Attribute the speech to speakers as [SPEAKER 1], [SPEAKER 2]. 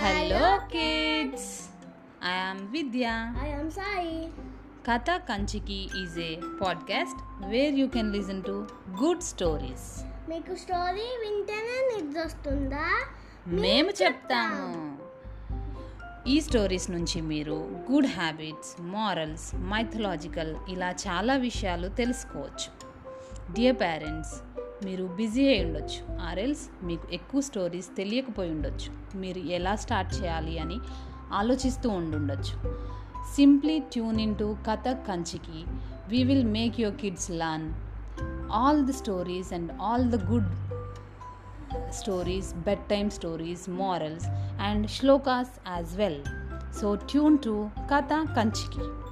[SPEAKER 1] Hello kids I am Vidya
[SPEAKER 2] I am Sai
[SPEAKER 1] Katha Kanchiki is a podcast where you can listen to good stories
[SPEAKER 2] మీకు story వింటేనే నిద్రొస్తుందా
[SPEAKER 1] మేము చెప్తాము. ఈ stories నుంచి మీరు గుడ్ హ్యాబిట్స్ మారల్స్ మైథలాజికల్ ఇలా చాలా విషయాలు తెలుసుకోవచ్చు. డియర్ పేరెంట్స్ మీరు బిజీ అయి ఉండొచ్చు ఆర్ఎల్స్ మీకు ఎక్కువ స్టోరీస్ తెలియకపోయి ఉండొచ్చు. మీరు ఎలా స్టార్ట్ చేయాలి అని ఆలోచిస్తూ ఉండుండొచ్చు. Simply tune in to Katha Kanchiki we will make your kids learn all the stories and all the good stories bedtime stories morals and shlokas as well so tune to Katha Kanchiki